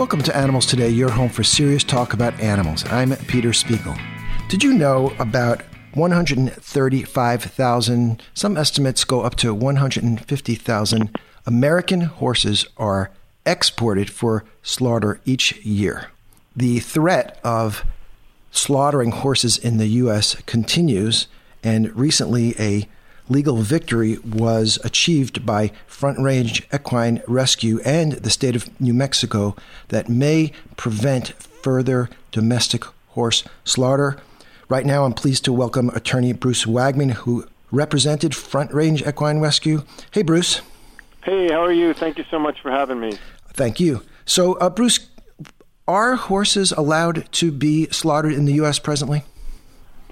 Welcome to Animals Today, your home for serious talk about animals. I'm Peter Spiegel. Did you know about 135,000, some estimates go up to 150,000 American horses are exported for slaughter each year? The threat of slaughtering horses in the U.S. continues, and recently a legal victory was achieved by Front Range Equine Rescue and the state of New Mexico that may prevent further domestic horse slaughter. Right now, I'm pleased to welcome attorney Bruce Wagman, who represented Front Range Equine Rescue. Hey, Bruce. Hey, how are you? Thank you so much for having me. Thank you. So, uh, Bruce, are horses allowed to be slaughtered in the U.S. presently?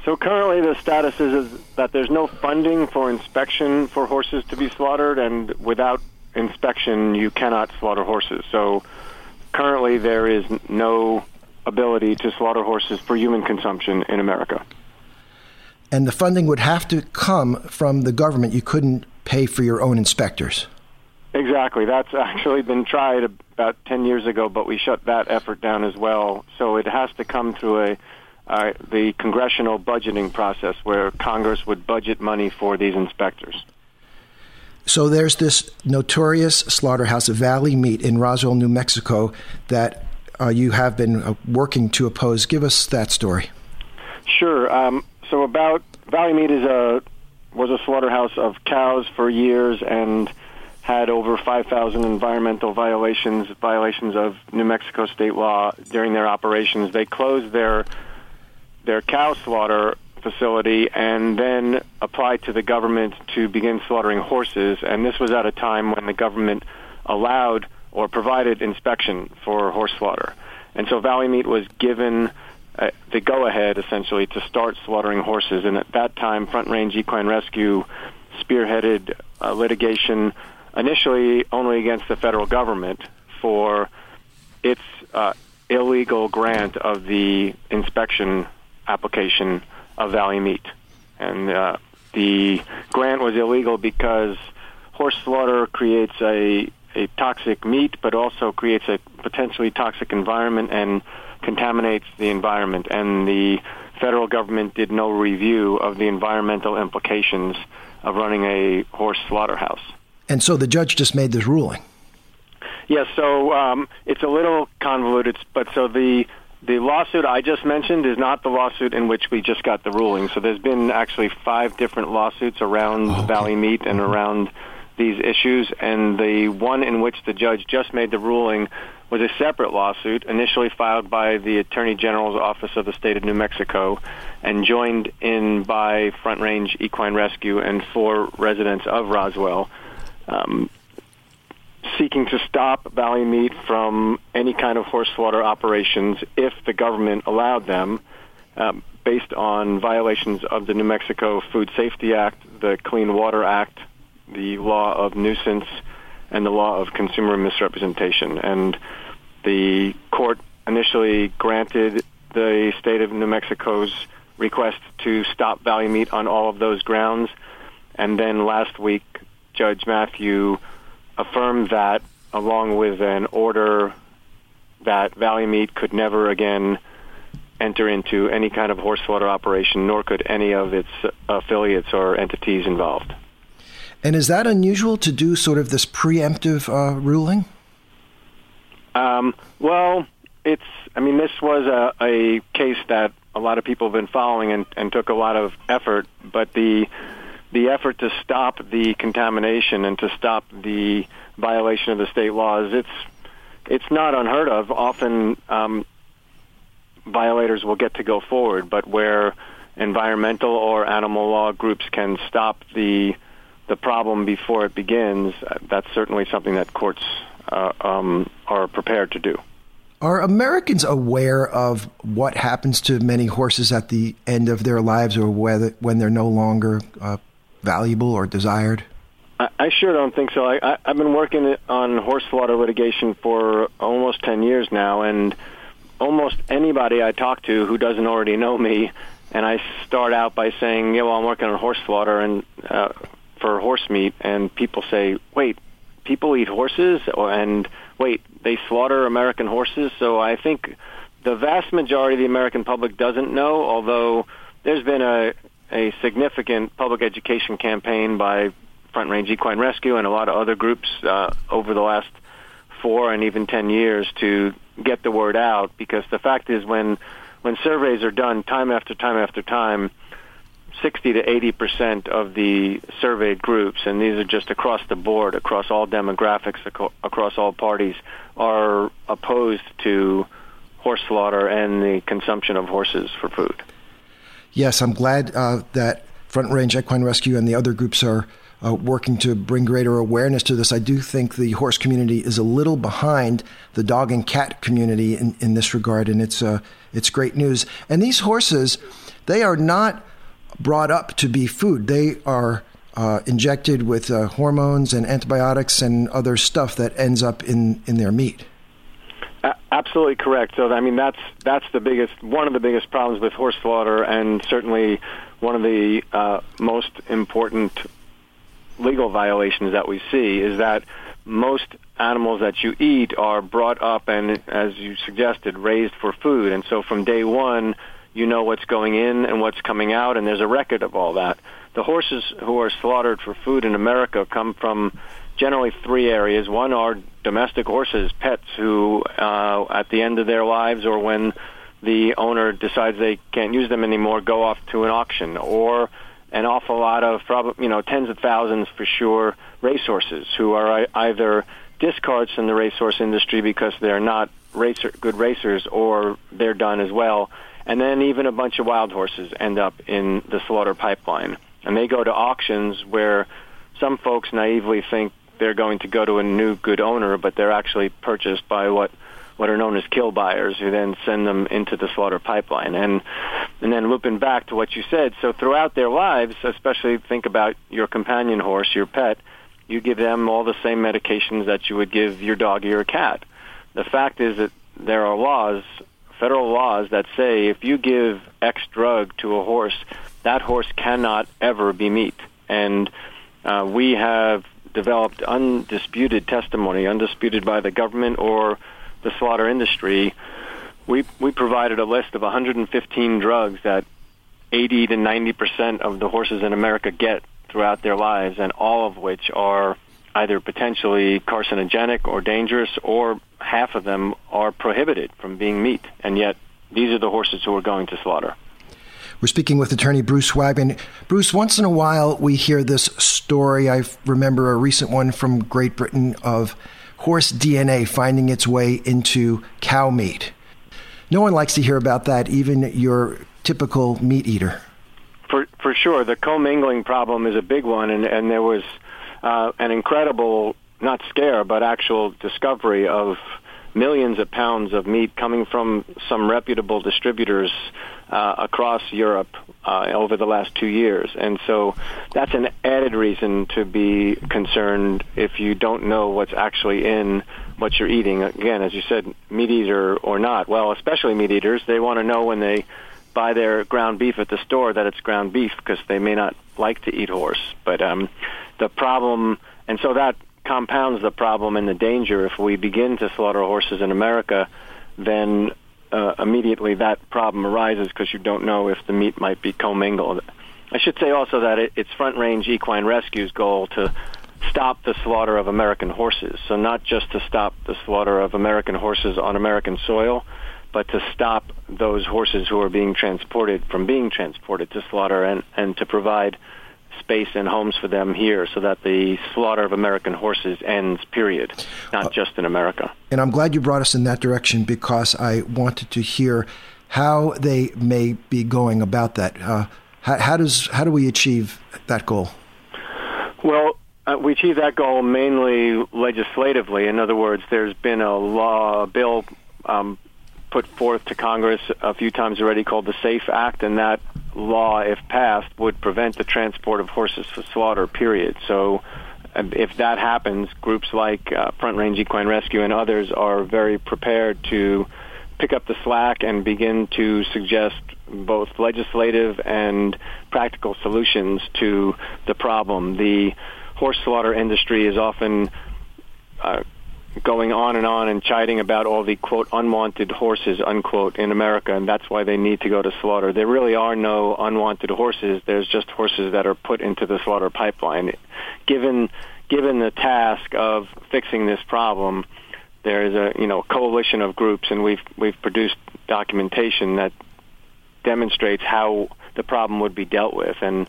So currently, the status is, is, that there's no funding for inspection for horses to be slaughtered, and without inspection, you cannot slaughter horses. So currently, there is no ability to slaughter horses for human consumption in America. And the funding would have to come from the government. You couldn't pay for your own inspectors. Exactly. That's actually been tried about 10 years ago, but we shut that effort down as well. So it has to come through a uh, the congressional budgeting process where Congress would budget money for these inspectors. So there's this notorious slaughterhouse, Valley Meat, in Roswell, New Mexico, that uh, you have been uh, working to oppose. Give us that story. Sure. Um, so about Valley Meat is a was a slaughterhouse of cows for years and had over 5,000 environmental violations, violations of New Mexico state law during their operations. They closed their their cow slaughter facility and then applied to the government to begin slaughtering horses. And this was at a time when the government allowed or provided inspection for horse slaughter. And so Valley Meat was given uh, the go ahead essentially to start slaughtering horses. And at that time, Front Range Equine Rescue spearheaded uh, litigation initially only against the federal government for its uh, illegal grant of the inspection application of Valley Meat. And uh, the grant was illegal because horse slaughter creates a, a toxic meat, but also creates a potentially toxic environment and contaminates the environment. And the federal government did no review of the environmental implications of running a horse slaughterhouse. And so the judge just made this ruling. Yes, so um, it's a little convoluted, but so the the lawsuit I just mentioned is not the lawsuit in which we just got the ruling. So there's been actually five different lawsuits around okay. Valley Meat and around these issues, and the one in which the judge just made the ruling was a separate lawsuit initially filed by the Attorney General's Office of the State of New Mexico and joined in by Front Range Equine Rescue and four residents of Roswell. Um, seeking to stop Valley Meat from any kind of horse slaughter operations if the government allowed them, um, based on violations of the New Mexico Food Safety Act, the Clean Water Act, the law of nuisance, and the law of consumer misrepresentation. And the court initially granted the state of New Mexico's request to stop Valley Meat on all of those grounds. And then last week, Judge Matthew affirmed that along with an order that Valley Meat could never again enter into any kind of horse slaughter operation, nor could any of its affiliates or entities involved. And is that unusual to do sort of this preemptive uh, ruling? Um, well, it's. I mean, this was a, a case that a lot of people have been following and, and took a lot of effort, but the the effort to stop the contamination and to stop the violation of the state laws, it's it's not unheard of. Often um, violators will get to go forward, but where environmental or animal law groups can stop the the problem before it begins, that's certainly something that courts uh, um, are prepared to do. Are Americans aware of what happens to many horses at the end of their lives, or whether when they're no longer uh, valuable or desired? I, sure don't think so. I, I, I've been working on horse slaughter litigation for almost 10 years now, and almost anybody I talk to who doesn't already know me, and I start out by saying, yeah, well, I'm working on horse slaughter and uh, for horse meat, and people say, wait, people eat horses? And wait, they slaughter American horses. So I think the vast majority of the American public doesn't know, although there's been a, a significant public education campaign by Front Range Equine Rescue and a lot of other groups uh, over the last four and even ten years to get the word out. Because the fact is, when when surveys are done time after time after time, 60 to 80 percent of the surveyed groups, and these are just across the board, across all demographics, across all parties, are opposed to horse slaughter and the consumption of horses for food. Yes, I'm glad uh, that Front Range Equine Rescue and the other groups are uh, working to bring greater awareness to this. I do think the horse community is a little behind the dog and cat community in, in this regard, and it's uh, it's great news. And these horses, they are not brought up to be food. They are uh, injected with uh, hormones and antibiotics and other stuff that ends up in, in their meat. Absolutely correct. So I mean that's that's the biggest one of the biggest problems with horse slaughter, and certainly one of the uh, most important legal violations that we see is that most animals that you eat are brought up and, as you suggested, raised for food. And so from day one, you know what's going in and what's coming out, and there's a record of all that. The horses who are slaughtered for food in America come from generally three areas. One are domestic horses, pets who, uh, at the end of their lives or when the owner decides they can't use them anymore, go off to an auction, or an awful lot of, probably, you know, tens of thousands for sure, racehorses who are either discards from the racehorse industry because they're not racer, good racers or they're done as well. And then even a bunch of wild horses end up in the slaughter pipeline. And they go to auctions where some folks naively think they're going to go to a new good owner, but they're actually purchased by what what are known as kill buyers, who then send them into the slaughter pipeline. And and then looping back to what you said, so throughout their lives, especially think about your companion horse, your pet, you give them all the same medications that you would give your dog or your cat. The fact is that there are laws, federal laws, that say if you give X drug to a horse, that horse cannot ever be meat. And uh, we have developed undisputed testimony, undisputed by the government or the slaughter industry, we we provided a list of 115 drugs that 80 to 90 percent of the horses in America get throughout their lives, and all of which are either potentially carcinogenic or dangerous, or half of them are prohibited from being meat. And yet, these are the horses who are going to slaughter. We're speaking with attorney Bruce Wagman. Bruce, once in a while we hear this story. I remember a recent one from Great Britain of horse DNA finding its way into cow meat. No one likes to hear about that, even your typical meat eater. For for sure, the commingling problem is a big one, and and there was uh, an incredible not scare but actual discovery of millions of pounds of meat coming from some reputable distributors uh, across Europe uh, over the last two years. And so that's an added reason to be concerned if you don't know what's actually in what you're eating. Again, as you said, meat eater or not. Well, especially meat eaters, they want to know when they buy their ground beef at the store that it's ground beef because they may not like to eat horse. But um, the problem, and so that compounds the problem and the danger if we begin to slaughter horses in America, then uh, immediately that problem arises because you don't know if the meat might be commingled. I should say also that it, it's Front Range Equine Rescue's goal to stop the slaughter of American horses. So not just to stop the slaughter of American horses on American soil, but to stop those horses who are being transported from being transported to slaughter and, and to provide space and homes for them here so that the slaughter of American horses ends, period, not uh, just in America. And I'm glad you brought us in that direction because I wanted to hear how they may be going about that. Uh, how, how, does, how do we achieve that goal? Well, uh, we achieve that goal mainly legislatively. In other words, there's been a law, a bill um, put forth to Congress a few times already called the SAFE Act, and that law, if passed, would prevent the transport of horses for slaughter, period. So um, if that happens, groups like uh, Front Range Equine Rescue and others are very prepared to pick up the slack and begin to suggest both legislative and practical solutions to the problem. The horse slaughter industry is often uh, going on and on and chiding about all the quote unwanted horses unquote in America, and that's why they need to go to slaughter. There really are no unwanted horses. There's just horses that are put into the slaughter pipeline. Given given the task of fixing this problem, there is a you know coalition of groups, and we've we've produced documentation that demonstrates how the problem would be dealt with, and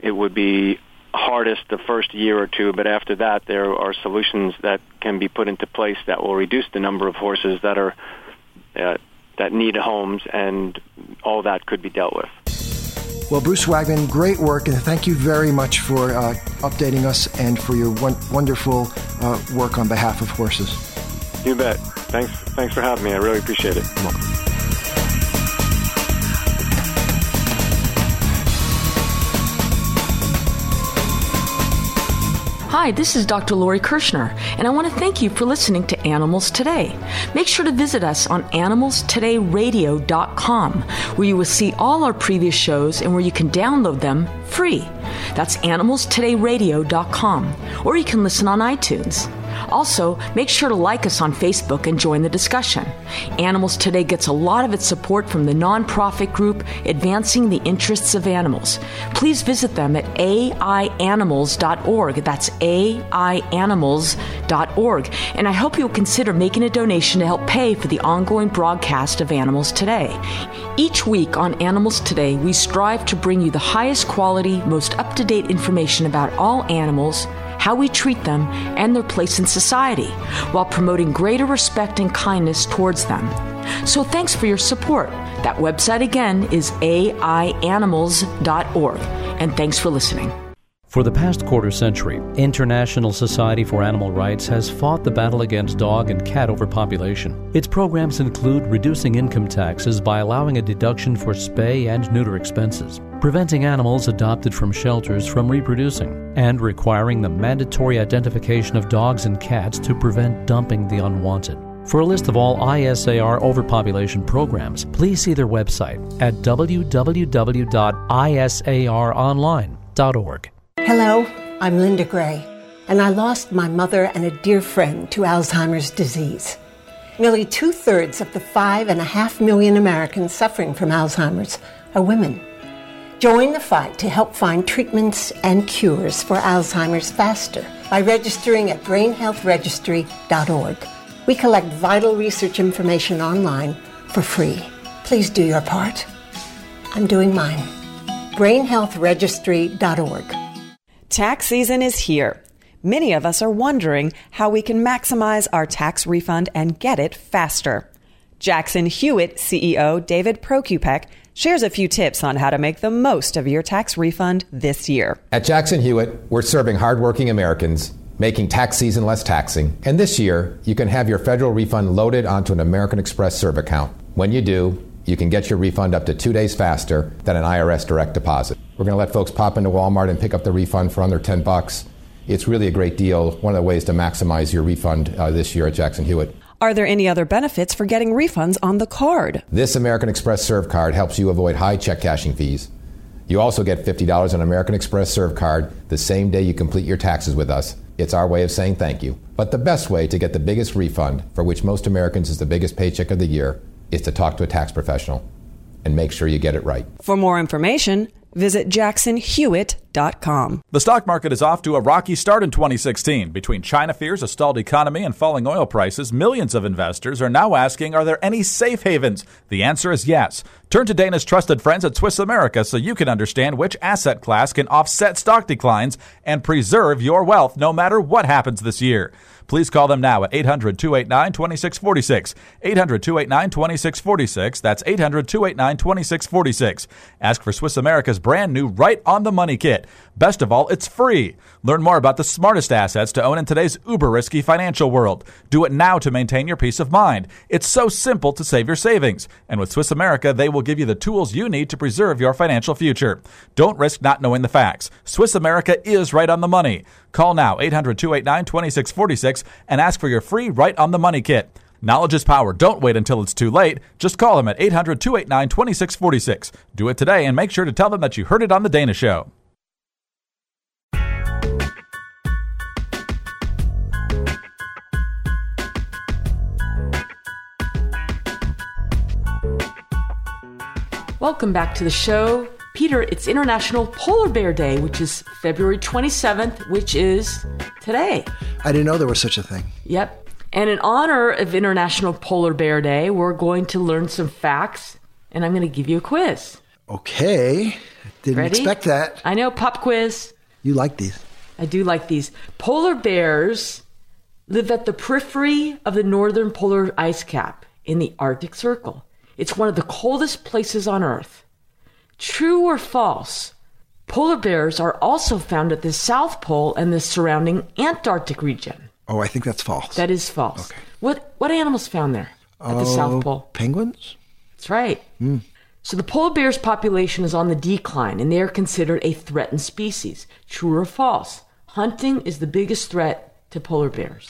it would be hardest the first year or two, but after that, there are solutions that can be put into place that will reduce the number of horses that are uh, that need homes, and all that could be dealt with. Well, Bruce Wagman, great work, and thank you very much for uh, updating us and for your wonderful uh, work on behalf of horses. You bet. Thanks. Thanks for having me. I really appreciate it. Hi, this is Dr. Lori Kirschner, and I want to thank you for listening to Animals Today. Make sure to visit us on animalstodayradio.com, where you will see all our previous shows and where you can download them free. That's animalstodayradio.com, or you can listen on iTunes. Also, make sure to like us on Facebook and join the discussion. Animals Today gets a lot of its support from the nonprofit group Advancing the Interests of Animals. Please visit them at aianimals.org. That's aianimals.org. And I hope you'll consider making a donation to help pay for the ongoing broadcast of Animals Today. Each week on Animals Today, we strive to bring you the highest quality, most up to date information about all animals how we treat them, and their place in society, while promoting greater respect and kindness towards them. So thanks for your support. That website again is aianimals.org. And thanks for listening. For the past quarter century, International Society for Animal Rights has fought the battle against dog and cat overpopulation. Its programs include reducing income taxes by allowing a deduction for spay and neuter expenses, preventing animals adopted from shelters from reproducing, and requiring the mandatory identification of dogs and cats to prevent dumping the unwanted. For a list of all ISAR overpopulation programs, please see their website at www.isaronline.org. Hello, I'm Linda Gray, and I lost my mother and a dear friend to Alzheimer's disease. Nearly two thirds of the five and a half million Americans suffering from Alzheimer's are women. Join the fight to help find treatments and cures for Alzheimer's faster by registering at brainhealthregistry.org. We collect vital research information online for free. Please do your part. I'm doing mine. brainhealthregistry.org. Tax season is here. Many of us are wondering how we can maximize our tax refund and get it faster. Jackson Hewitt CEO David Prokupek shares a few tips on how to make the most of your tax refund this year. At Jackson Hewitt, we're serving hardworking Americans, making tax season less taxing. And this year, you can have your federal refund loaded onto an American Express Serve account. When you do, you can get your refund up to two days faster than an IRS direct deposit. We're going to let folks pop into Walmart and pick up the refund for under 10 bucks. It's really a great deal. One of the ways to maximize your refund uh, this year at Jackson Hewitt. Are there any other benefits for getting refunds on the card? This American Express Serve card helps you avoid high check cashing fees. You also get $50 on American Express Serve card the same day you complete your taxes with us. It's our way of saying thank you. But the best way to get the biggest refund, for which most Americans is the biggest paycheck of the year, is to talk to a tax professional and make sure you get it right. For more information, visit jacksonhewitt.com. The stock market is off to a rocky start in 2016. Between China fears, a stalled economy, and falling oil prices, millions of investors are now asking are there any safe havens? The answer is yes. Turn to Dana's trusted friends at Swiss America so you can understand which asset class can offset stock declines and preserve your wealth no matter what happens this year. Please call them now at 800 289 2646. 800 289 2646. That's 800 289 2646. Ask for Swiss America's brand new Right on the Money kit. Best of all, it's free. Learn more about the smartest assets to own in today's uber risky financial world. Do it now to maintain your peace of mind. It's so simple to save your savings. And with Swiss America, they will give you the tools you need to preserve your financial future. Don't risk not knowing the facts. Swiss America is right on the money. Call now 800 289 2646 and ask for your free Right on the Money kit. Knowledge is power. Don't wait until it's too late. Just call them at 800 289 2646. Do it today and make sure to tell them that you heard it on The Dana Show. Welcome back to the show. Peter, it's International Polar Bear Day, which is February 27th, which is today. I didn't know there was such a thing. Yep. And in honor of International Polar Bear Day, we're going to learn some facts, and I'm going to give you a quiz. Okay. Didn't Ready? expect that. I know, pop quiz. You like these. I do like these. Polar bears live at the periphery of the northern polar ice cap in the Arctic Circle. It's one of the coldest places on Earth. True or false? Polar bears are also found at the South Pole and the surrounding Antarctic region. Oh, I think that's false. That is false. Okay. What what animals found there at the Oh, South Pole? Penguins? That's right. Hmm. So the polar bear's population is on the decline, and they are considered a threatened species. True or false? Hunting is the biggest threat to polar bears.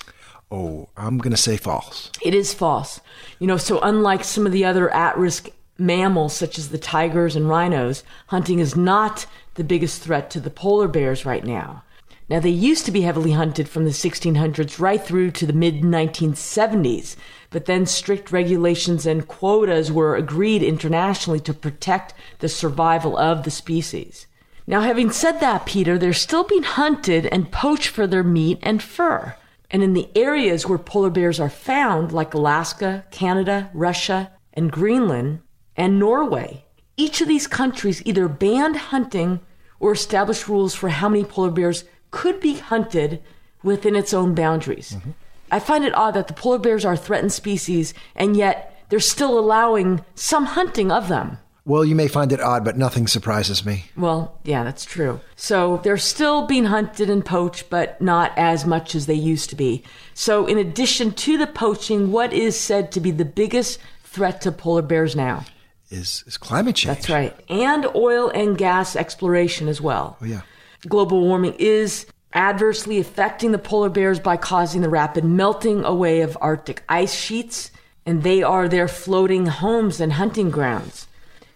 Oh, I'm going to say false. It is false. You know, so unlike some of the other at risk mammals, such as the tigers and rhinos, hunting is not the biggest threat to the polar bears right now. Now, they used to be heavily hunted from the 1600s right through to the mid 1970s, but then strict regulations and quotas were agreed internationally to protect the survival of the species. Now, having said that, Peter, they're still being hunted and poached for their meat and fur. And in the areas where polar bears are found, like Alaska, Canada, Russia, and Greenland, and Norway, each of these countries either banned hunting or established rules for how many polar bears could be hunted within its own boundaries. Mm-hmm. I find it odd that the polar bears are a threatened species, and yet they're still allowing some hunting of them. Well, you may find it odd, but nothing surprises me. Well, yeah, that's true. So they're still being hunted and poached, but not as much as they used to be. So, in addition to the poaching, what is said to be the biggest threat to polar bears now? Is is climate change? That's right. And oil and gas exploration as well. Oh, yeah. Global warming is adversely affecting the polar bears by causing the rapid melting away of Arctic ice sheets, and they are their floating homes and hunting grounds.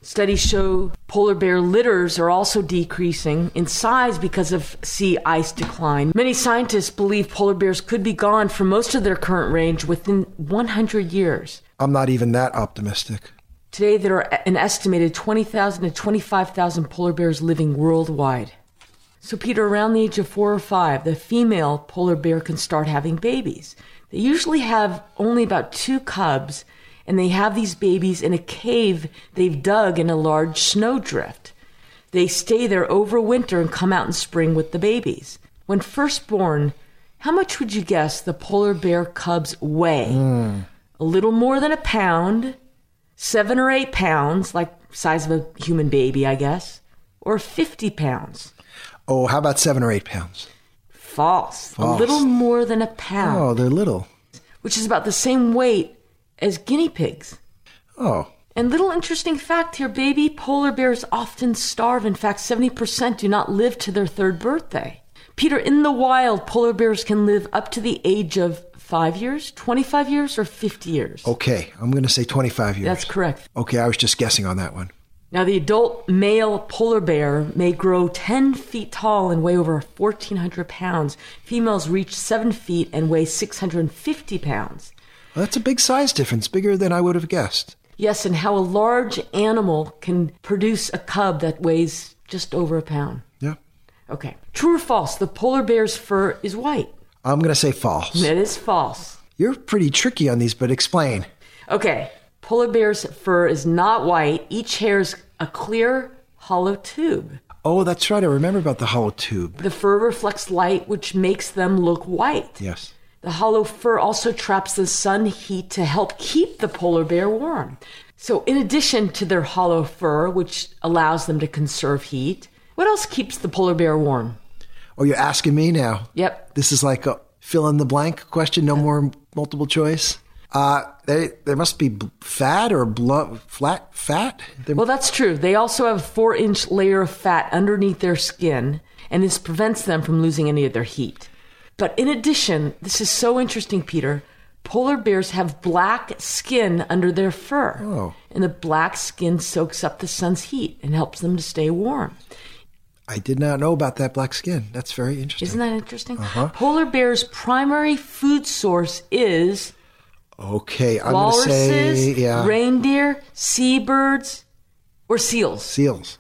Studies show polar bear litters are also decreasing in size because of sea ice decline. Many scientists believe polar bears could be gone from most of their current range within 100 years. I'm not even that optimistic. Today, there are an estimated 20,000 to 25,000 polar bears living worldwide. So, Peter, around the age of four or five, the female polar bear can start having babies. They usually have only about two cubs, and they have these babies in a cave they've dug in a large snowdrift. They stay there over winter and come out in spring with the babies. When first born, how much would you guess the polar bear cubs weigh? A little more than a pound, seven or eight pounds, like size of a human baby, I guess, or 50 pounds. Oh, how about seven or eight pounds? False. False. A little more than a pound, Oh, they're little. which is about the same weight as guinea pigs. Oh, And little interesting fact here baby polar bears often starve. In fact, 70% do not live to their third birthday. Peter, in the wild, polar bears can live up to the age of five years, 25 years, or 50 years. okay. I'm going to say 25 years. That's correct. Okay, I was just guessing on that one. Now, the adult male polar bear may grow 10 feet tall and weigh over 1,400 pounds. Females reach 7 feet and weigh 650 pounds. Well, that's a big size difference, bigger than I would have guessed. Yes, and how a large animal can produce a cub that weighs just over a pound. Yeah. Okay. True or false? The polar bear's fur is white. I'm going to say false. It is false. You're pretty tricky on these, but explain. Okay. Polar bear's fur is not white. Each hair is a clear, hollow tube. Oh, that's right. I remember about the hollow tube. The fur reflects light, which makes them look white. Yes. The hollow fur also traps the sun heat to help keep the polar bear warm. So, in addition to their hollow fur, which allows them to conserve heat, what else keeps the polar bear warm? Oh, you're asking me now. Yep. This is like a fill in the blank question, no more multiple choice. Uh, they, there must be fat or flat fat. There- Well, that's true. They also have a four inch layer of fat underneath their skin, and this prevents them from losing any of their heat. But in addition, this is so interesting, Peter. Polar bears have black skin under their fur. Oh. And the black skin soaks up the sun's heat and helps them to stay warm. I did not know about that black skin. That's very interesting. Isn't that interesting? Uh-huh. Polar bears' primary food source is okay, I'm going to walruses, say yeah. reindeer, seabirds, or seals. Seals.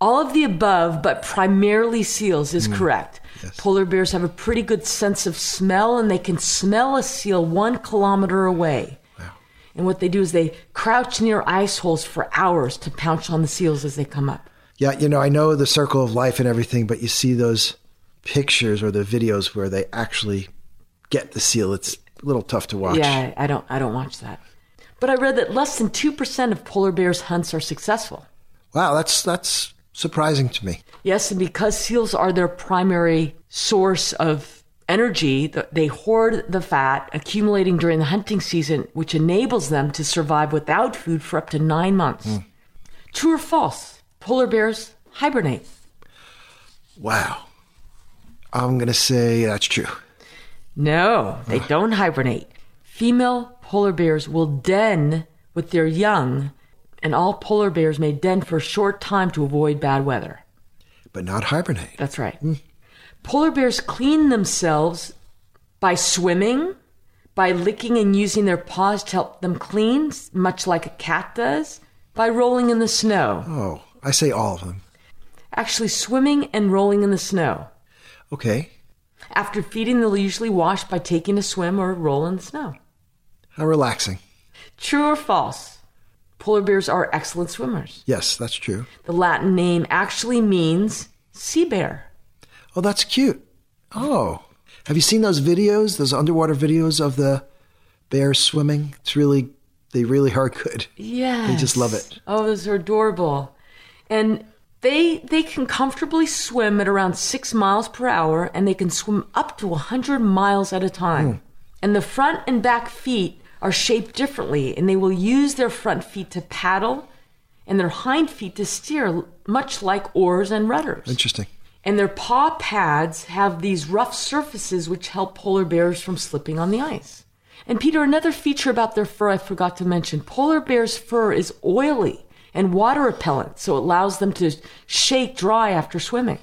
All of the above, but primarily seals, is mm. correct. Yes. Polar bears have a pretty good sense of smell and they can smell a seal one kilometer away. And what they do is they crouch near ice holes for hours to pounce on the seals as they come up. Yeah, you know, I know the circle of life and everything, but you see those pictures or the videos where they actually get the seal. It's a little tough to watch. Yeah, I don't I don't watch that. But I read that less than 2% of polar bears hunts are successful. Wow, that's that's surprising to me. Yes, and because seals are their primary source of energy, they hoard the fat accumulating during the hunting season, which enables them to survive without food for up to nine months. Hmm. True or false? Polar bears hibernate. Wow. I'm going to say that's true. No, they don't hibernate. Female polar bears will den with their young, and all polar bears may den for a short time to avoid bad weather. But not hibernate. That's right. Hmm. Polar bears clean themselves by swimming, by licking and using their paws to help them clean, much like a cat does, by rolling in the snow. Oh, I say all of them. Actually, swimming and rolling in the snow. Okay. After feeding, they'll usually wash by taking a swim or roll in the snow. How relaxing. True or false? Polar bears are excellent swimmers. Yes, that's true. The Latin name actually means sea bear. Oh, that's cute. Oh. Have you seen those videos, those underwater videos of the bears swimming? It's really, they really are good. Yeah. They just love it. Oh, those are adorable. And they they can comfortably swim at around six miles per hour and they can swim up to hundred miles at a time. Hmm. And the front and back feet are shaped differently and they will use their front feet to paddle and their hind feet to steer, much like oars and rudders. Interesting. And their paw pads have these rough surfaces which help polar bears from slipping on the ice. And Peter, another feature about their fur I forgot to mention polar bears' fur is oily and water repellent, so it allows them to shake dry after swimming.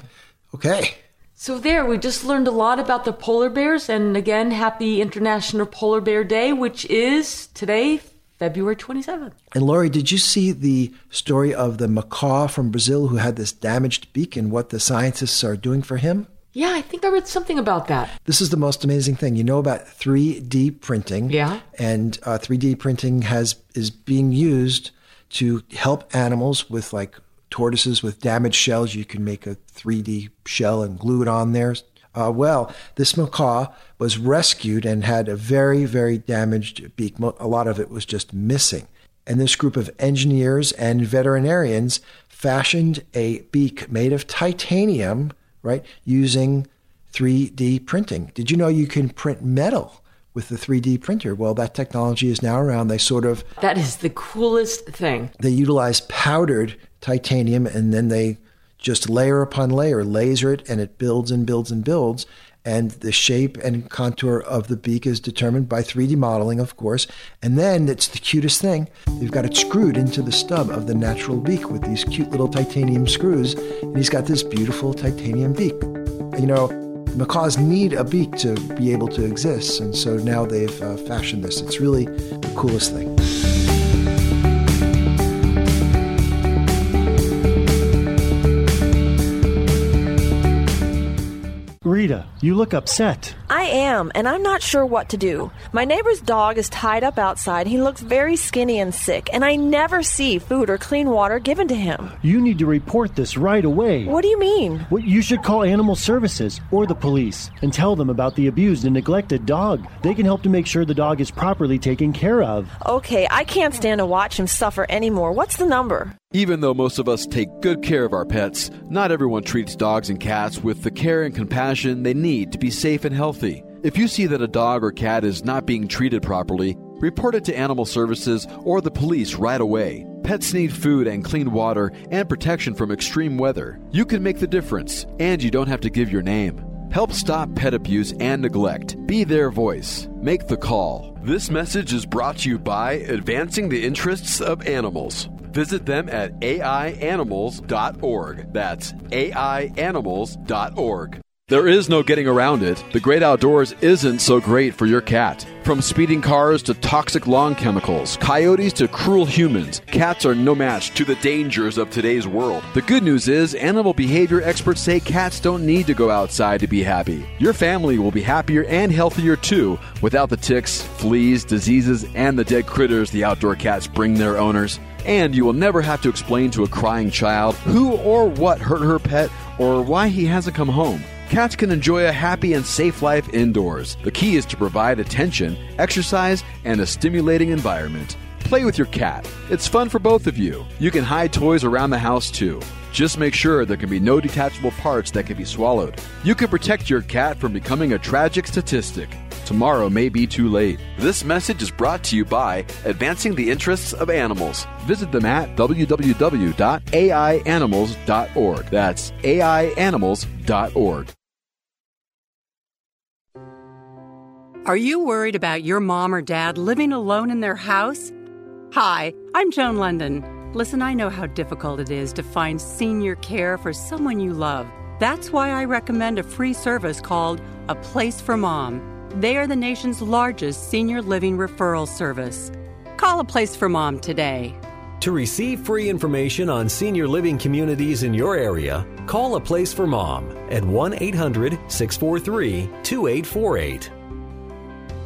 Okay. So, there, we just learned a lot about the polar bears. And again, happy International Polar Bear Day, which is today, February 27th. And Lori, did you see the story of the macaw from Brazil who had this damaged beak and what the scientists are doing for him? Yeah, I think I read something about that. This is the most amazing thing. You know about 3D printing. Yeah. And uh, 3D printing has is being used to help animals with like tortoises with damaged shells. You can make a 3D shell and glue it on there. Uh, well, this macaw was rescued and had a very, very damaged beak. A lot of it was just missing. And this group of engineers and veterinarians fashioned a beak made of titanium, right, using 3D printing. Did you know you can print metal with the 3D printer? Well, that technology is now around. They sort of That is the coolest thing. they utilize powdered titanium and then they just layer upon layer, laser it, and it builds and builds and builds. And the shape and contour of the beak is determined by 3D modeling, of course. And then it's the cutest thing. They've got it screwed into the stub of the natural beak with these cute little titanium screws. And he's got this beautiful titanium beak. You know, macaws need a beak to be able to exist. And so now they've uh, fashioned this. It's really the coolest thing. Yeah you look upset. I am, and I'm not sure what to do. My neighbor's dog is tied up outside. He looks very skinny and sick, and I never see food or clean water given to him. You need to report this right away. What do you mean? Well, you should call animal services or the police and tell them about the abused and neglected dog. They can help to make sure the dog is properly taken care of. Okay, I can't stand to watch him suffer anymore. What's the number? Even though most of us take good care of our pets, not everyone treats dogs and cats with the care and compassion they need to be safe and healthy. If you see that a dog or cat is not being treated properly, report it to animal services or the police right away. Pets need food and clean water and protection from extreme weather. You can make the difference, and you don't have to give your name. Help stop pet abuse and neglect. Be their voice. Make the call. This message is brought to you by Advancing the Interests of Animals. Visit them at aianimals.org. That's aianimals.org. There is no getting around it. The great outdoors isn't so great for your cat. From speeding cars to toxic lawn chemicals, coyotes to cruel humans, cats are no match to the dangers of today's world. The good news is, animal behavior experts say cats don't need to go outside to be happy. Your family will be happier and healthier too without the ticks, fleas, diseases, and the dead critters the outdoor cats bring their owners. And you will never have to explain to a crying child who or what hurt her pet or why he hasn't come home. Cats can enjoy a happy and safe life indoors. The key is to provide attention, exercise, and a stimulating environment. Play with your cat. It's fun for both of you. You can hide toys around the house too. Just make sure there can be no detachable parts that can be swallowed. You can protect your cat from becoming a tragic statistic. Tomorrow may be too late. This message is brought to you by Advancing the Interests of Animals. Visit them at www.aianimals.org. That's aianimals.org. Are you worried about your mom or dad living alone in their house? Hi, I'm Joan London. Listen, I know how difficult it is to find senior care for someone you love. That's why I recommend a free service called A Place for Mom. They are the nation's largest senior living referral service. Call A Place for Mom today. To receive free information on senior living communities in your area, call A Place for Mom at 1 800 643 2848.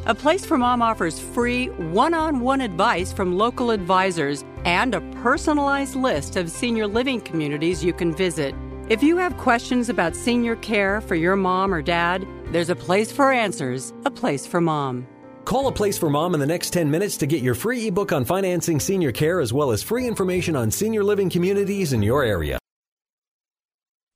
A Place for Mom offers free one on one advice from local advisors and a personalized list of senior living communities you can visit. If you have questions about senior care for your mom or dad, there's a place for answers, a place for mom. Call a place for mom in the next 10 minutes to get your free ebook on financing senior care as well as free information on senior living communities in your area.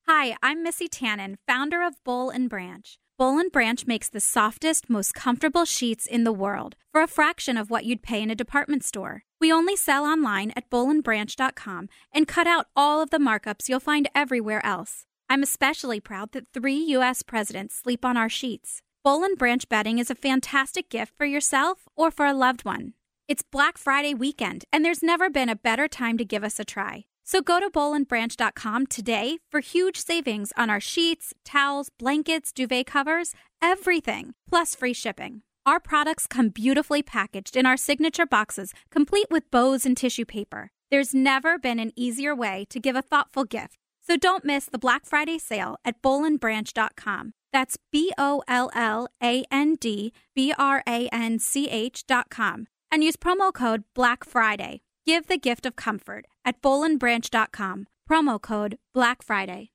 Hi, I'm Missy Tannen, founder of Boll and Branch. Boll and Branch makes the softest, most comfortable sheets in the world for a fraction of what you'd pay in a department store. We only sell online at bollandbranch.com and cut out all of the markups you'll find everywhere else. I'm especially proud that three U.S. presidents sleep on our sheets. Boll and Branch bedding is a fantastic gift for yourself or for a loved one. It's Black Friday weekend, and there's never been a better time to give us a try. So go to bollandbranch.com today for huge savings on our sheets, towels, blankets, duvet covers, everything, plus free shipping. Our products come beautifully packaged in our signature boxes, complete with bows and tissue paper. There's never been an easier way to give a thoughtful gift. So don't miss the Black Friday sale at bollandbranch.com. That's B O L L A N D B R A N C H.com. And use promo code Black Friday. Give the gift of comfort at bollandbranch.com. Promo code Black Friday.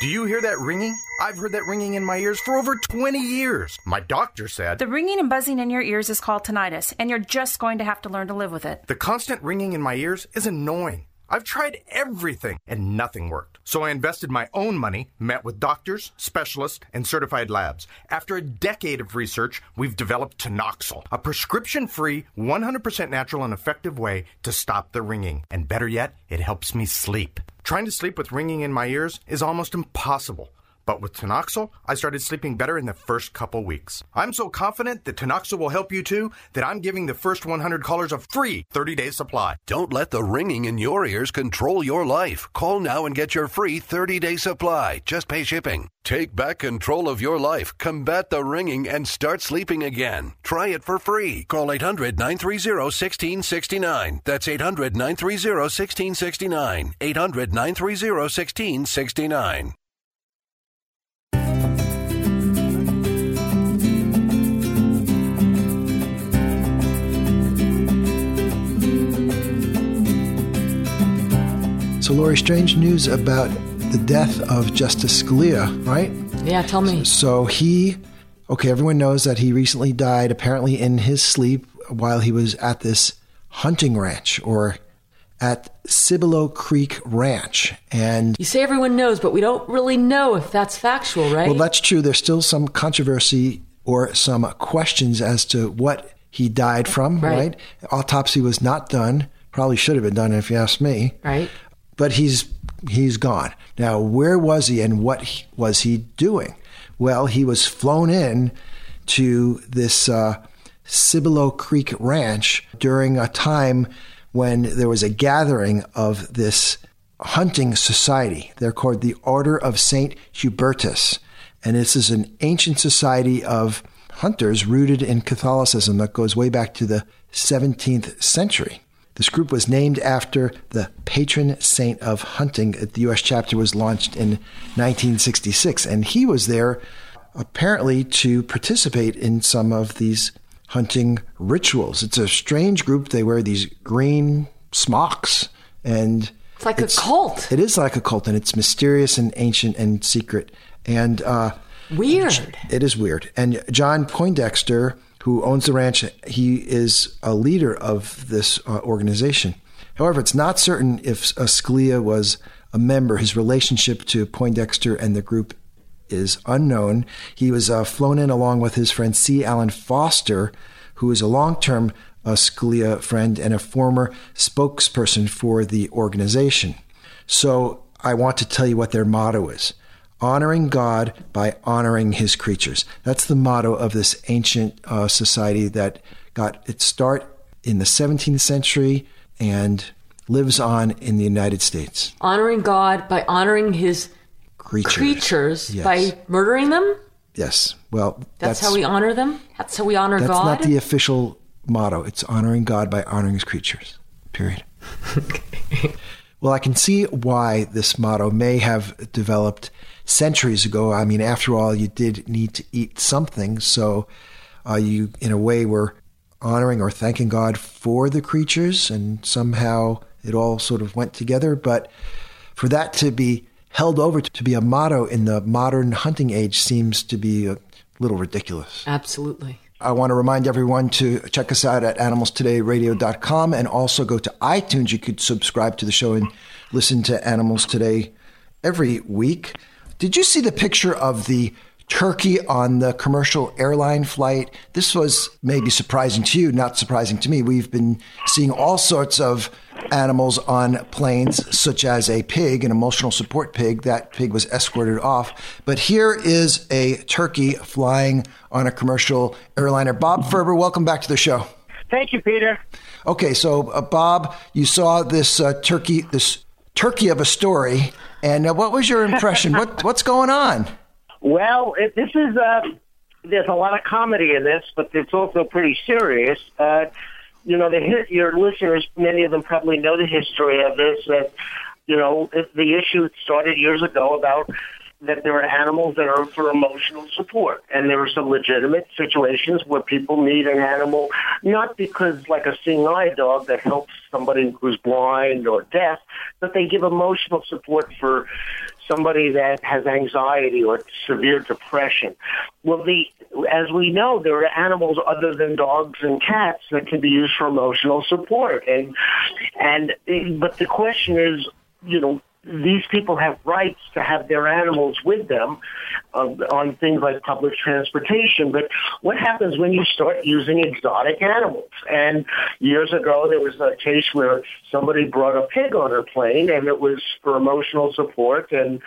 Do you hear that ringing? I've heard that ringing in my ears for over 20 years. My doctor said. The ringing and buzzing in your ears is called tinnitus, and you're just going to have to learn to live with it. The constant ringing in my ears is annoying. I've tried everything and nothing worked. So I invested my own money, met with doctors, specialists, and certified labs. After a decade of research, we've developed Tinoxil, a prescription free, 100% natural and effective way to stop the ringing. And better yet, it helps me sleep. Trying to sleep with ringing in my ears is almost impossible. But with Tinoxil, I started sleeping better in the first couple weeks. I'm so confident that Tinoxil will help you too that I'm giving the first 100 callers a free 30-day supply. Don't let the ringing in your ears control your life. Call now and get your free 30-day supply. Just pay shipping. Take back control of your life, combat the ringing, and start sleeping again. Try it for free. Call 800 930 1669. That's 800 930 1669. 800 930 1669. So, Lori, strange news about the death of Justice Scalia, right? Yeah, tell me. So he, okay, everyone knows that he recently died apparently in his sleep while he was at this hunting ranch or at Cibolo Creek Ranch. And you say everyone knows, but we don't really know if that's factual, right? Well, that's true. There's still some controversy or some questions as to what he died from, right? right? Autopsy was not done. Probably should have been done if you ask me. Right. But he's he's gone. Now, where was he and what was he doing? Well, he was flown in to this uh, Cibolo Creek Ranch during a time when there was a gathering of this hunting society. They're called the Order of St. Hubertus. And this is an ancient society of hunters rooted in Catholicism that goes way back to the 17th century. This group was named after the patron saint of hunting. The U.S. chapter was launched in 1966, and he was there apparently to participate in some of these hunting rituals. It's a strange group. They wear these green smocks, and it's like it's, a cult. It is like a cult, and it's mysterious and ancient and secret. And uh, weird. It is weird. And John Poindexter who owns the ranch, he is a leader of this uh, organization. However, it's not certain if Scalia was a member. His relationship to Poindexter and the group is unknown. He was uh, flown in along with his friend C. Allen Foster, who is a long term uh, Scalia friend and a former spokesperson for the organization. So I want to tell you what their motto is honoring God by honoring his creatures. That's the motto of this ancient uh, society that got its start in the 17th century and lives on in the United States. Honoring God by honoring his creatures, creatures yes. by murdering them? Yes. Well, that's, that's, how we honor them? That's how we honor that's God? That's not the official motto. It's honoring God by honoring his creatures. Period. well, I can see why this motto may have developed centuries ago. I mean, after all, you did need to eat something. So uh, you, in a way, were honoring or thanking God for the creatures, and somehow it all sort of went together. But for that to be held over to be a motto in the modern hunting age seems to be a little ridiculous. Absolutely. I want to remind everyone to check us out at animalstodayradio.com and also go to iTunes. You could subscribe to the show and listen to Animals Today every week. Did you see the picture of the turkey on the commercial airline flight? This was maybe surprising to you, not surprising to me. We've been seeing all sorts of animals on planes, such as a pig, an emotional support pig. That pig was escorted off. But here is a turkey flying on a commercial airliner. Bob Ferber, welcome back to the show. Thank you, Peter. Okay, so uh, Bob, you saw this uh, turkey, this turkey of a story and uh, what was your impression? what what's going on? Well, it, this is uh, there's a lot of comedy in this, but it's also pretty serious. Uh, you know, the your listeners, many of them probably know the history of this. That you know, the issue started years ago about that there are animals that are for emotional support. And there are some legitimate situations where people need an animal, not because like a seeing eye dog that helps somebody who's blind or deaf, but they give emotional support for somebody that has anxiety or severe depression. Well, the as we know, there are animals other than dogs and cats that can be used for emotional support, and and but the question is, you know, these people have rights to have their animals with them uh, on things like public transportation. But what happens when you start using exotic animals? And years ago, there was a case where somebody brought a pig on a plane, and it was for emotional support. And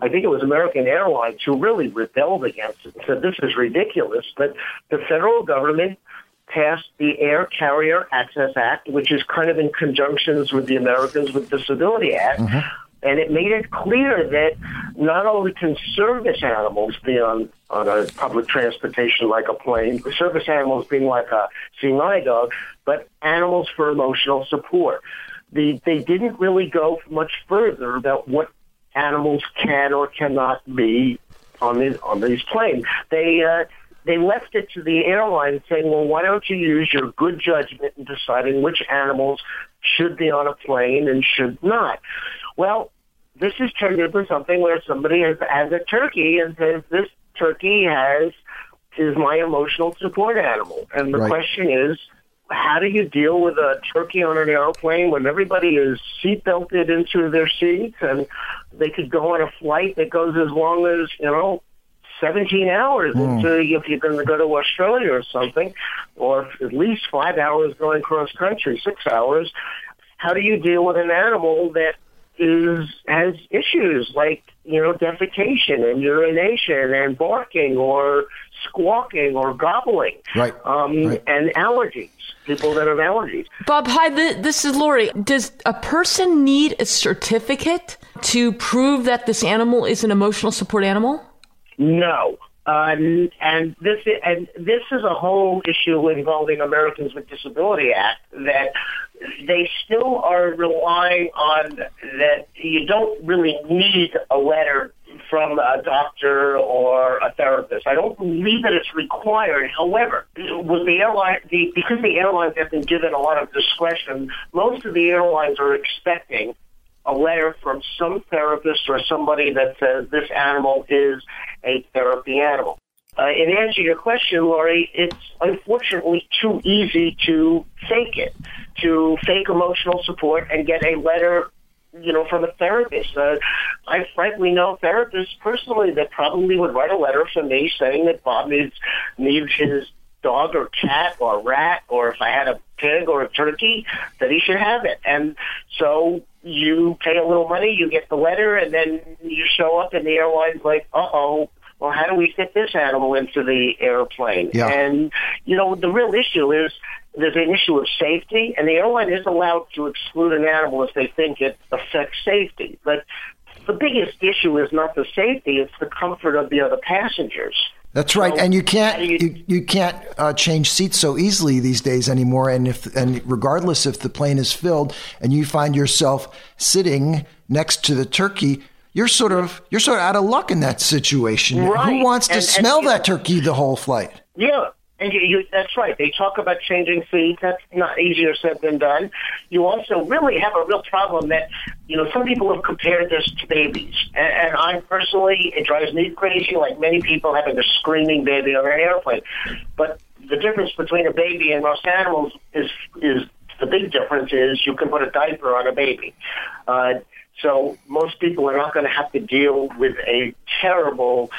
I think it was American Airlines who really rebelled against it and said, this is ridiculous. But the federal government passed the Air Carrier Access Act, which is kind of in conjunctions with the Americans with Disability Act. Mm-hmm and it made it clear that not only can service animals be on, on a public transportation like a plane, service animals being like a eye dog, but animals for emotional support. The, they didn't really go much further about what animals can or cannot be on these on these planes. They uh, they left it to the airline saying, well, why don't you use your good judgment in deciding which animals should be on a plane and should not? Well, this has turned into something where somebody has, has a turkey and says this turkey has is my emotional support animal, and the right. question is. How do you deal with a turkey on an airplane when everybody is seat belted into their seats and they could go on a flight that goes as long as, you know, 17 hours mm. into if you're going to go to Australia or something, or at least five hours going cross country, six hours. How do you deal with an animal that is has issues like you know defecation and urination and barking or squawking or gobbling, right? Um, right. And allergies. People that have allergies. Bob, hi. This is Lori. Does a person need a certificate to prove that this animal is an emotional support animal? No. Uh, and this and this is a whole issue involving Americans with Disability Act that they still are relying on that you don't really need a letter from a doctor or a therapist. I don't believe that it's required. However, with the airline, the, because the airlines have been given a lot of discretion, most of the airlines are expecting a letter from some therapist or somebody that says this animal is a therapy animal. Uh, in answer to your question, Lori, it's unfortunately too easy to fake it, to fake emotional support and get a letter, you know, from a therapist. Uh, I frankly know therapists personally that probably would write a letter for me saying that Bob needs needs his dog or cat or rat or if I had a pig or a turkey that he should have it. And so you pay a little money, you get the letter, and then you show up and the airline's like, uh oh, well, how do we fit this animal into the airplane? Yeah. And, you know, the real issue is there's an issue of safety, and the airline is allowed to exclude an animal if they think it affects safety. But the biggest issue is not the safety, it's the comfort of the other passengers. That's right, So, and you can't you- you, you can't uh, change seats so easily these days anymore. And if and regardless if the plane is filled and you find yourself sitting next to the turkey, you're sort of you're sort of out of luck in that situation. Right. Who wants to And- and smell you- that turkey the whole flight? Yeah, and you, you, that's right. They talk about changing seats. That's not easier said than done. You also really have a real problem that, you know, some people have compared this to babies. And, and I personally, it drives me crazy, like many people having a screaming baby on an airplane. But the difference between a baby and most animals is, is the big difference is you can put a diaper on a baby. Uh, so most people are not going to have to deal with a terrible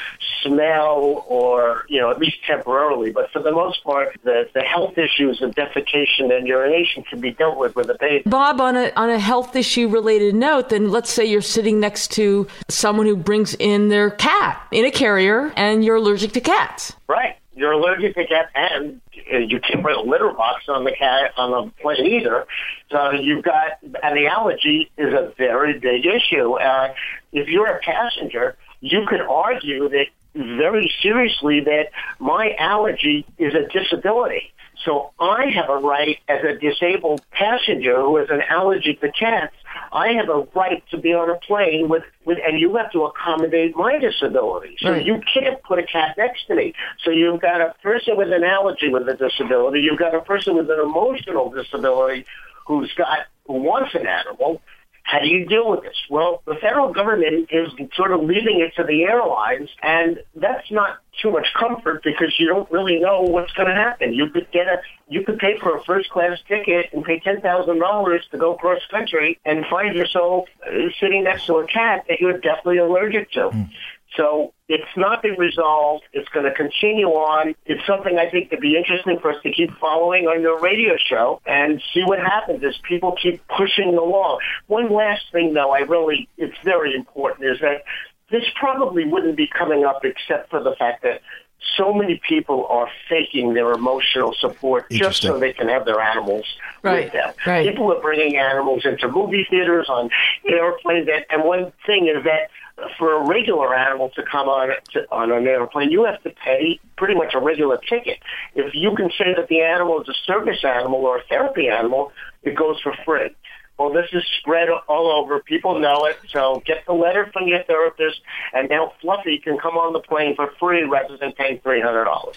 smell or, you know, at least temporarily. But for the most part, the, the health issues of defecation and urination can be dealt with with a baby. Bob, on a on a health issue related note, then let's say you're sitting next to someone who brings in their cat in a carrier, and you're allergic to cats. Right. You're allergic to cat, and you can't put a litter box on the cat on the plane either. So you've got, and the allergy is a very big issue. Uh, if you're a passenger, you could argue that very seriously that my allergy is a disability. So I have a right as a disabled passenger who has an allergy to cats. I have a right to be on a plane with, with and you have to accommodate my disability. So Right. you can't put a cat next to me. So you've got a person with an allergy with a disability. You've got a person with an emotional disability who's got who wants an animal. How do you deal with this? Well, the federal government is sort of leaving it to the airlines, and that's not too much comfort because you don't really know what's going to happen. You could get a, you could pay for a first class ticket and pay ten thousand dollars to go cross country and find yourself uh, sitting next to a cat that you're definitely allergic to. So it's not been resolved. It's going to continue on. It's something I think to be interesting for us to keep following on your radio show and see what happens as people keep pushing along. One last thing, though, I really, it's very important, is that this probably wouldn't be coming up except for the fact that so many people are faking their emotional support just so they can have their animals Right, with them. right. People are bringing animals into movie theaters, on airplanes, and, and one thing is that for a regular animal to come on to, on an airplane, you have to pay pretty much a regular ticket. If you can say that the animal is a service animal or a therapy animal, it goes for free. Well, this is spread all over. People know it. So get the letter from your therapist, and now Fluffy can come on the plane for free rather than paying three hundred dollars.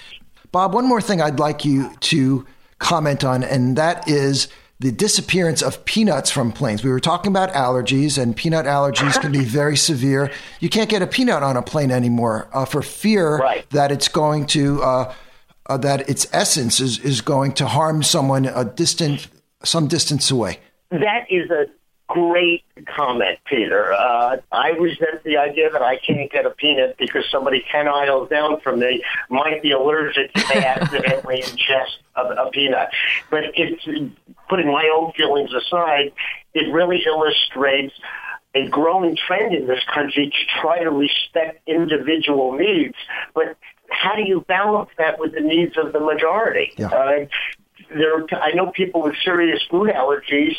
Bob, one more thing I'd like you to comment on, and that is the disappearance of peanuts from planes. We were talking about allergies, and peanut allergies can be very severe. You can't get a peanut on a plane anymore uh, for fear Right. that it's going to uh, uh, that its essence is is going to harm someone a distant some distance away. That is a great comment, Peter. Uh, I resent the idea that I can't get a peanut because somebody 10 aisles down from me might be allergic if they accidentally ingest a, a peanut. But it's putting my own feelings aside, it really illustrates a growing trend in this country to try to respect individual needs, but how do you balance that with the needs of the majority? Yeah. Uh, there, I know people with serious food allergies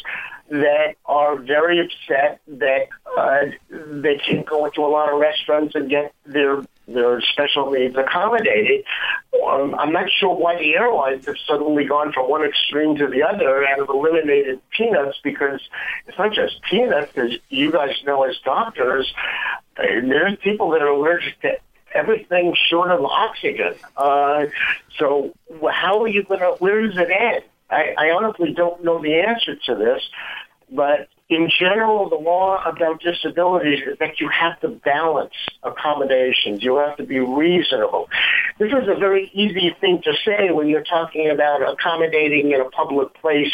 that are very upset that uh, they can't go into a lot of restaurants and get their their special needs accommodated. Um, I'm not sure why the airlines have suddenly gone from one extreme to the other and have eliminated peanuts because it's not just peanuts, as you guys know as doctors. uh, There's people that are allergic to everything short of oxygen. Uh, so how are you going to, where does it end? I, I honestly don't know the answer to this, but in general, the law about disabilities is that you have to balance accommodations. You have to be reasonable. This is a very easy thing to say when you're talking about accommodating in a public place,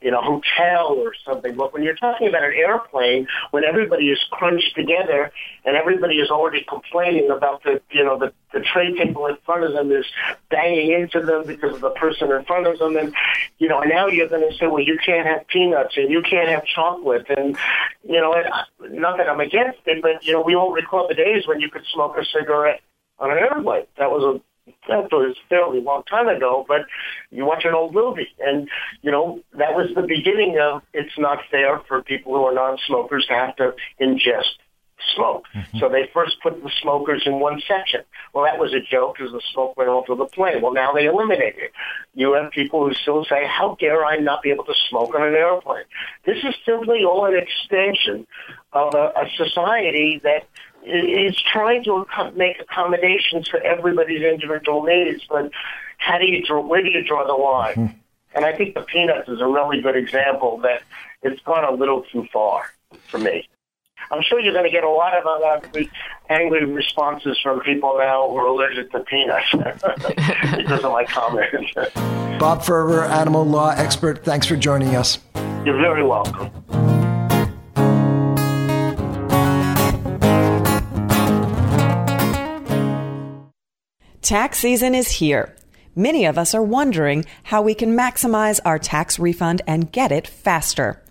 in a hotel or something. But when you're talking about an airplane, when everybody is crunched together and everybody is already complaining about the, you know, the, the tray table in front of them is banging into them because of the person in front of them, and you know, now you're going to say, well, you can't have peanuts and you can't have chocolate, and you know, uh, not that I'm against it, but you know, we all recall the days when you could smoke a cigarette on an airplane. That was a that was fairly long time ago, but you watch an old movie, and you know that was the beginning of it's not fair for people who are non-smokers to have to ingest smoke. Mm-hmm. So they first put the smokers in one section. Well, that was a joke because the smoke went off of the plane. Well, now they eliminate it. You have people who still say, how dare I not be able to smoke on an airplane? This is simply all an extension of a, a society that is trying to make accommodations for everybody's individual needs, but how do you draw, where do you draw the line? Hmm. And I think the peanuts is a really good example that it's gone a little too far for me. I'm sure you're going to get a lot of uh, angry responses from people now who are allergic to peanuts because of my comments. Bob Ferber, animal law expert, thanks for joining us. You're very welcome. Tax season is here. Many of us are wondering how we can maximize our tax refund and get it faster.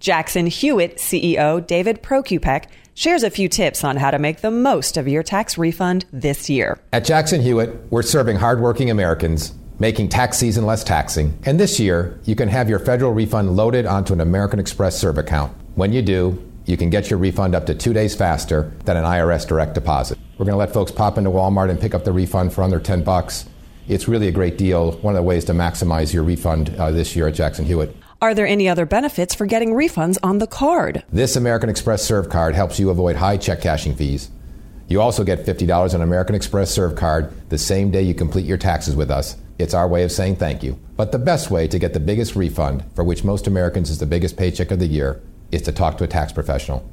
Jackson Hewitt CEO David Prokupek shares a few tips on how to make the most of your tax refund this year. At Jackson Hewitt, we're serving hardworking Americans, making tax season less taxing. And this year, you can have your federal refund loaded onto an American Express Serve account. When you do, you can get your refund up to two days faster than an IRS direct deposit. We're going to let folks pop into Walmart and pick up the refund for under 10 bucks. It's really a great deal. One of the ways to maximize your refund uh, this year at Jackson Hewitt. Are there any other benefits for getting refunds on the card? This American Express Serve card helps you avoid high check cashing fees. You also get $50 on American Express Serve card the same day you complete your taxes with us. It's our way of saying thank you. But the best way to get the biggest refund, for which most Americans is the biggest paycheck of the year, is to talk to a tax professional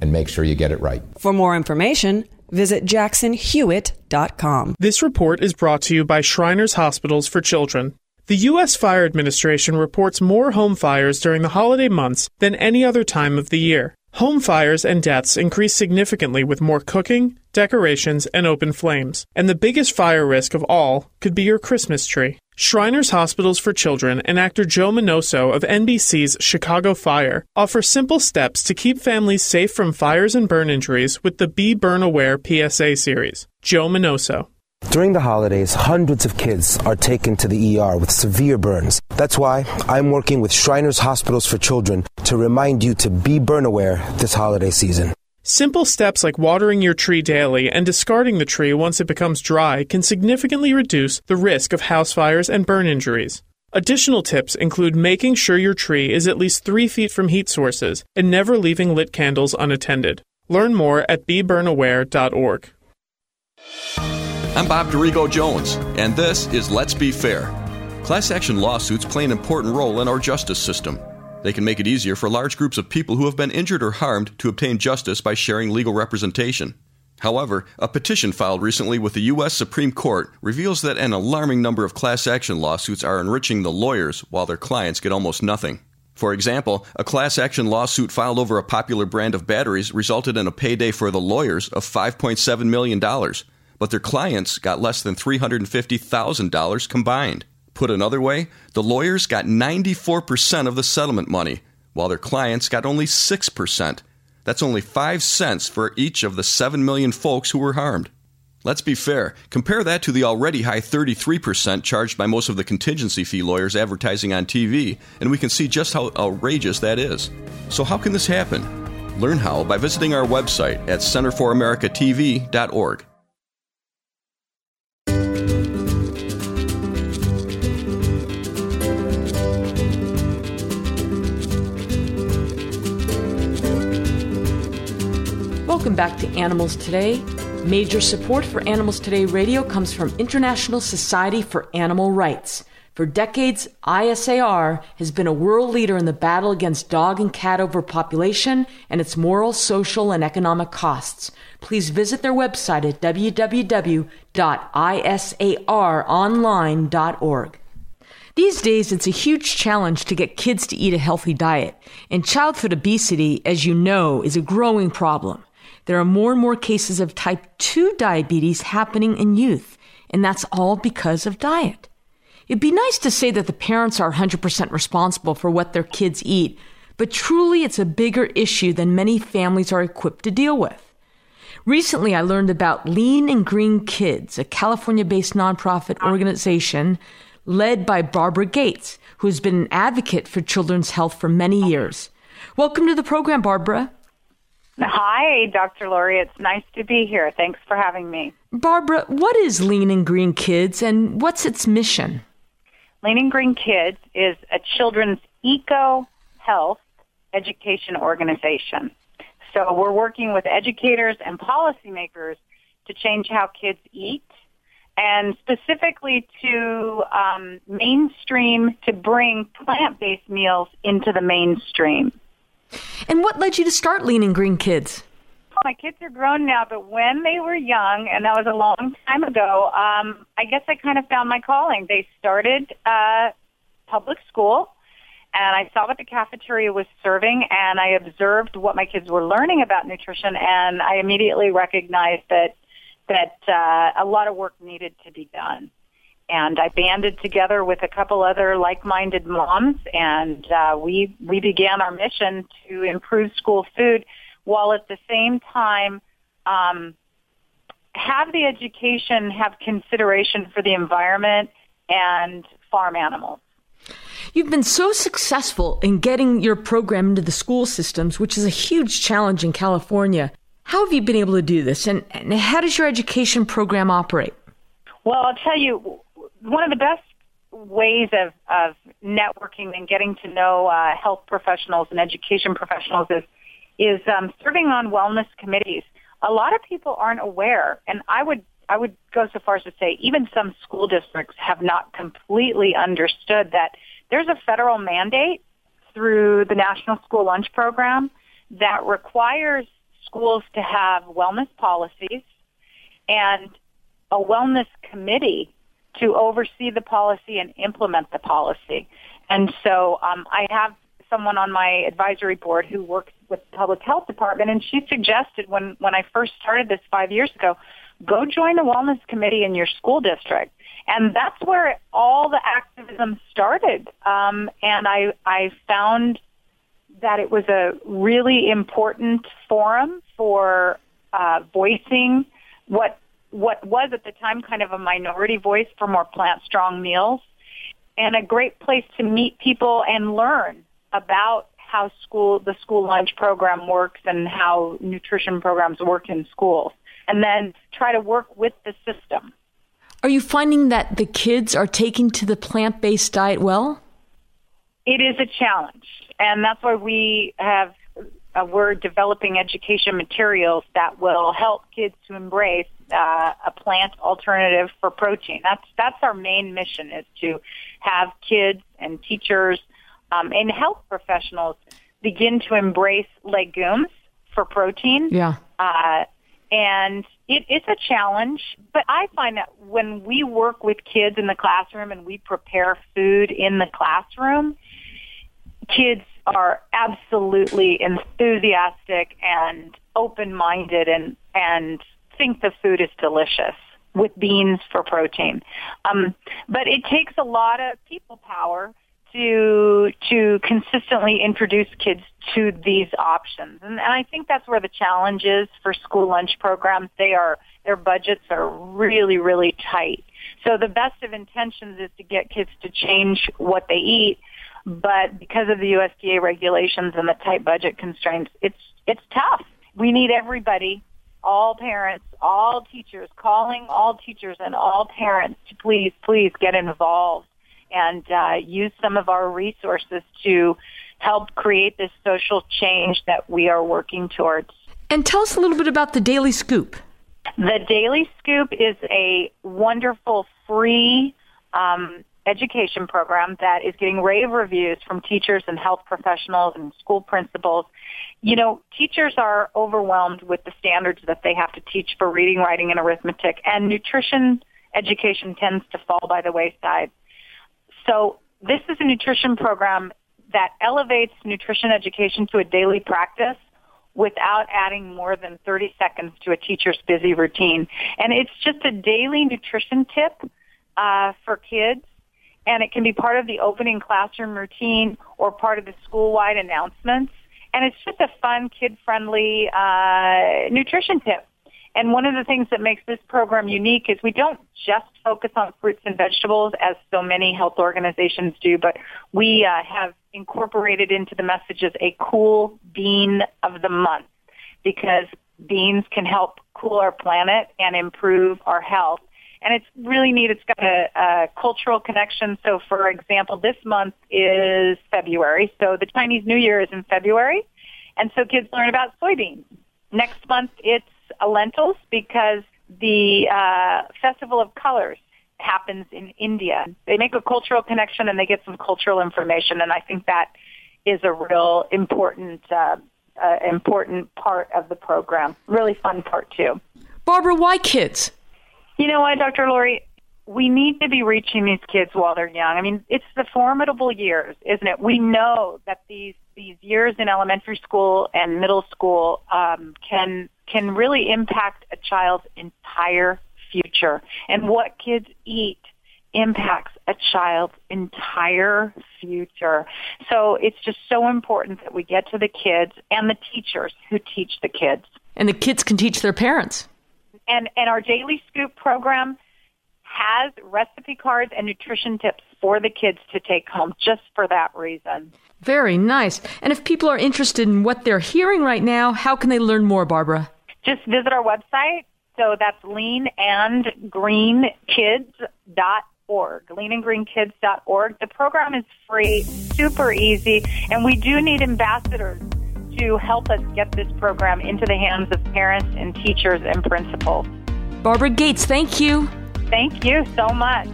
and make sure you get it right. For more information, visit jacksonhewitt.com. This report is brought to you by Shriners Hospitals for Children. The U.S. Fire Administration reports more home fires during the holiday months than any other time of the year. Home fires and deaths increase significantly with more cooking, decorations, and open flames. And the biggest fire risk of all could be your Christmas tree. Shriners Hospitals for Children and actor Joe Minoso of NBC's Chicago Fire offer simple steps to keep families safe from fires and burn injuries with the Be Burn Aware PSA series. Joe Minoso. During the holidays, hundreds of kids are taken to the ER with severe burns. That's why I'm working with Shriners Hospitals for Children to remind you to be burn aware this holiday season. Simple steps like watering your tree daily and discarding the tree once it becomes dry can significantly reduce the risk of house fires and burn injuries. Additional tips include making sure your tree is at least three feet from heat sources and never leaving lit candles unattended. Learn more at beburn.aware.org. I'm Bob Dorigo Jones, and this is Let's Be Fair. Class action lawsuits play an important role in our justice system. They can make it easier for large groups of people who have been injured or harmed to obtain justice by sharing legal representation. However, a petition filed recently with the U.S. Supreme Court reveals that an alarming number of class action lawsuits are enriching the lawyers while their clients get almost nothing. For example, a class action lawsuit filed over a popular brand of batteries resulted in a payday for the lawyers of $5.7 million, but their clients got less than $350,000 combined. Put another way, the lawyers got 94% of the settlement money, while their clients got only 6%. That's only 5 cents for each of the 7 million folks who were harmed. Let's be fair. Compare that to the already high 33% charged by most of the contingency fee lawyers advertising on TV, and we can see just how outrageous that is. So, how can this happen? Learn how by visiting our website at centerforamericatv.org. Welcome back to Animals Today. Major support for Animals Today Radio comes from International Society for Animal Rights. For decades, ISAR has been a world leader in the battle against dog and cat overpopulation and its moral, social, and economic costs. Please visit their website at www.isaronline.org. These days, it's a huge challenge to get kids to eat a healthy diet, and childhood obesity, as you know, is a growing problem. There are more and more cases of type 2 diabetes happening in youth, and that's all because of diet. It'd be nice to say that the parents are 100% responsible for what their kids eat, but truly it's a bigger issue than many families are equipped to deal with. Recently, I learned about Lean and Green Kids, a California based nonprofit organization led by Barbara Gates, who has been an advocate for children's health for many years. Welcome to the program, Barbara. Hi, Dr. Lori. It's nice to be here. Thanks for having me. Barbara, what is Lean and Green Kids and what's its mission? Lean and Green Kids is a children's eco health education organization. So we're working with educators and policymakers to change how kids eat and specifically to um, mainstream, to bring plant-based meals into the mainstream. And what led you to start Lean and Green Kids? My kids are grown now, but when they were young, and that was a long time ago, um, I guess I kind of found my calling. They started uh, public school, and I saw what the cafeteria was serving, and I observed what my kids were learning about nutrition, and I immediately recognized that that uh, a lot of work needed to be done and I banded together with a couple other like-minded moms, and uh, we we began our mission to improve school food, while at the same time um, have the education have consideration for the environment and farm animals. You've been so successful in getting your program into the school systems, which is a huge challenge in California. How have you been able to do this, and, and how does your education program operate? Well, I'll tell you, one of the best ways of, of networking and getting to know uh, health professionals and education professionals is is um, serving on wellness committees. A lot of people aren't aware, and I would I would go so far as to say even some school districts have not completely understood that there's a federal mandate through the National School Lunch Program that requires schools to have wellness policies and a wellness committee to oversee the policy and implement the policy. And so um, I have someone on my advisory board who works with the public health department, and she suggested when when I first started this five years ago, go join the wellness committee in your school district. And that's where all the activism started. Um, and I I found that it was a really important forum for uh, voicing what what was at the time kind of a minority voice for more plant strong meals and a great place to meet people and learn about how school the school lunch program works and how nutrition programs work in schools and then try to work with the system. Are you finding that the kids are taking to the plant-based diet well? It is a challenge and that's why we have uh, we're developing education materials that will help kids to embrace uh, a plant alternative for protein. That's that's our main mission is to have kids and teachers um, and health professionals begin to embrace legumes for protein. Yeah. Uh, and it, it's a challenge, but I find that when we work with kids in the classroom and we prepare food in the classroom, kids are absolutely enthusiastic and open-minded and and think the food is delicious with beans for protein. Um, but it takes a lot of people power to to consistently introduce kids to these options. And, and I think that's where the challenge is for school lunch programs. They are their budgets are really really tight. So the best of intentions is to get kids to change what they eat, but because of the USDA regulations and the tight budget constraints, it's it's tough. We need everybody, all parents, all teachers, calling all teachers and all parents to please please get involved and uh, use some of our resources to help create this social change that we are working towards. And tell us a little bit about the Daily Scoop. The Daily Scoop is a wonderful free um, education program that is getting rave reviews from teachers and health professionals and school principals. You know, teachers are overwhelmed with the standards that they have to teach for reading, writing, and arithmetic, and nutrition education tends to fall by the wayside. So this is a nutrition program that elevates nutrition education to a daily practice without adding more than 30 seconds to a teacher's busy routine. And it's just a daily nutrition tip uh, for kids, and it can be part of the opening classroom routine or part of the school-wide announcements. And it's just a fun, kid-friendly uh, nutrition tip. And one of the things that makes this program unique is we don't just focus on fruits and vegetables as so many health organizations do, but we uh, have incorporated into the messages a cool bean of the month because beans can help cool our planet and improve our health. And it's really neat. It's got a, a cultural connection. So, for example, this month is February. So the Chinese New Year is in February. And so kids learn about soybeans. Next month, it's lentils because the uh, Festival of Colors happens in India. They make a cultural connection and they get some cultural information, and I think that is a real important uh, uh, important part of the program. Really fun part too. Barbara, why kids? You know what, Dr. Lori? We need to be reaching these kids while they're young. I mean, it's the formidable years, isn't it? We know that these these years in elementary school and middle school um, can can really impact a child's entire future. And what kids eat impacts a child's entire future. So it's just so important that we get to the kids and the teachers who teach the kids. And the kids can teach their parents. And and our daily scoop program has recipe cards and nutrition tips for the kids to take home just for that reason. Very nice. And if people are interested in what they're hearing right now, how can they learn more, Barbara? Just visit our website. So that's leanandgreenkids.org, leanandgreenkids.org. The program is free, super easy, and we do need ambassadors to help us get this program into the hands of parents and teachers and principals. Barbara Gates, thank you. Thank you so much.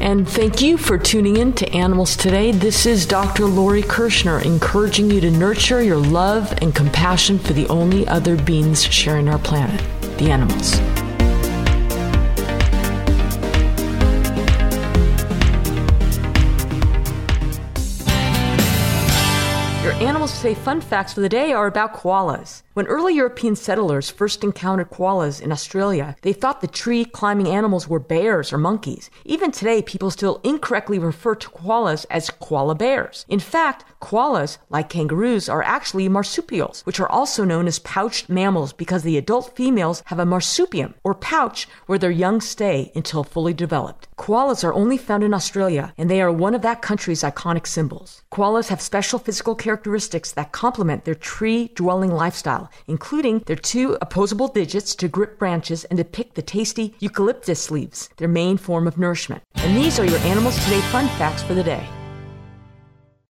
And thank you for tuning in to Animals Today. This is Dr. Lori Kirschner encouraging you to nurture your love and compassion for the only other beings sharing our planet, the animals. Today fun facts for the day are about koalas. When early European settlers first encountered koalas in Australia, they thought the tree climbing animals were bears or monkeys. Even today, people still incorrectly refer to koalas as koala bears. In fact, koalas, like kangaroos, are actually marsupials, which are also known as pouched mammals because the adult females have a marsupium, or pouch, where their young stay until fully developed. Koalas are only found in Australia, and they are one of that country's iconic symbols. Koalas have special physical characteristics that complement their tree dwelling lifestyle including their two opposable digits to grip branches and to pick the tasty eucalyptus leaves, their main form of nourishment. And these are your Animals Today fun facts for the day.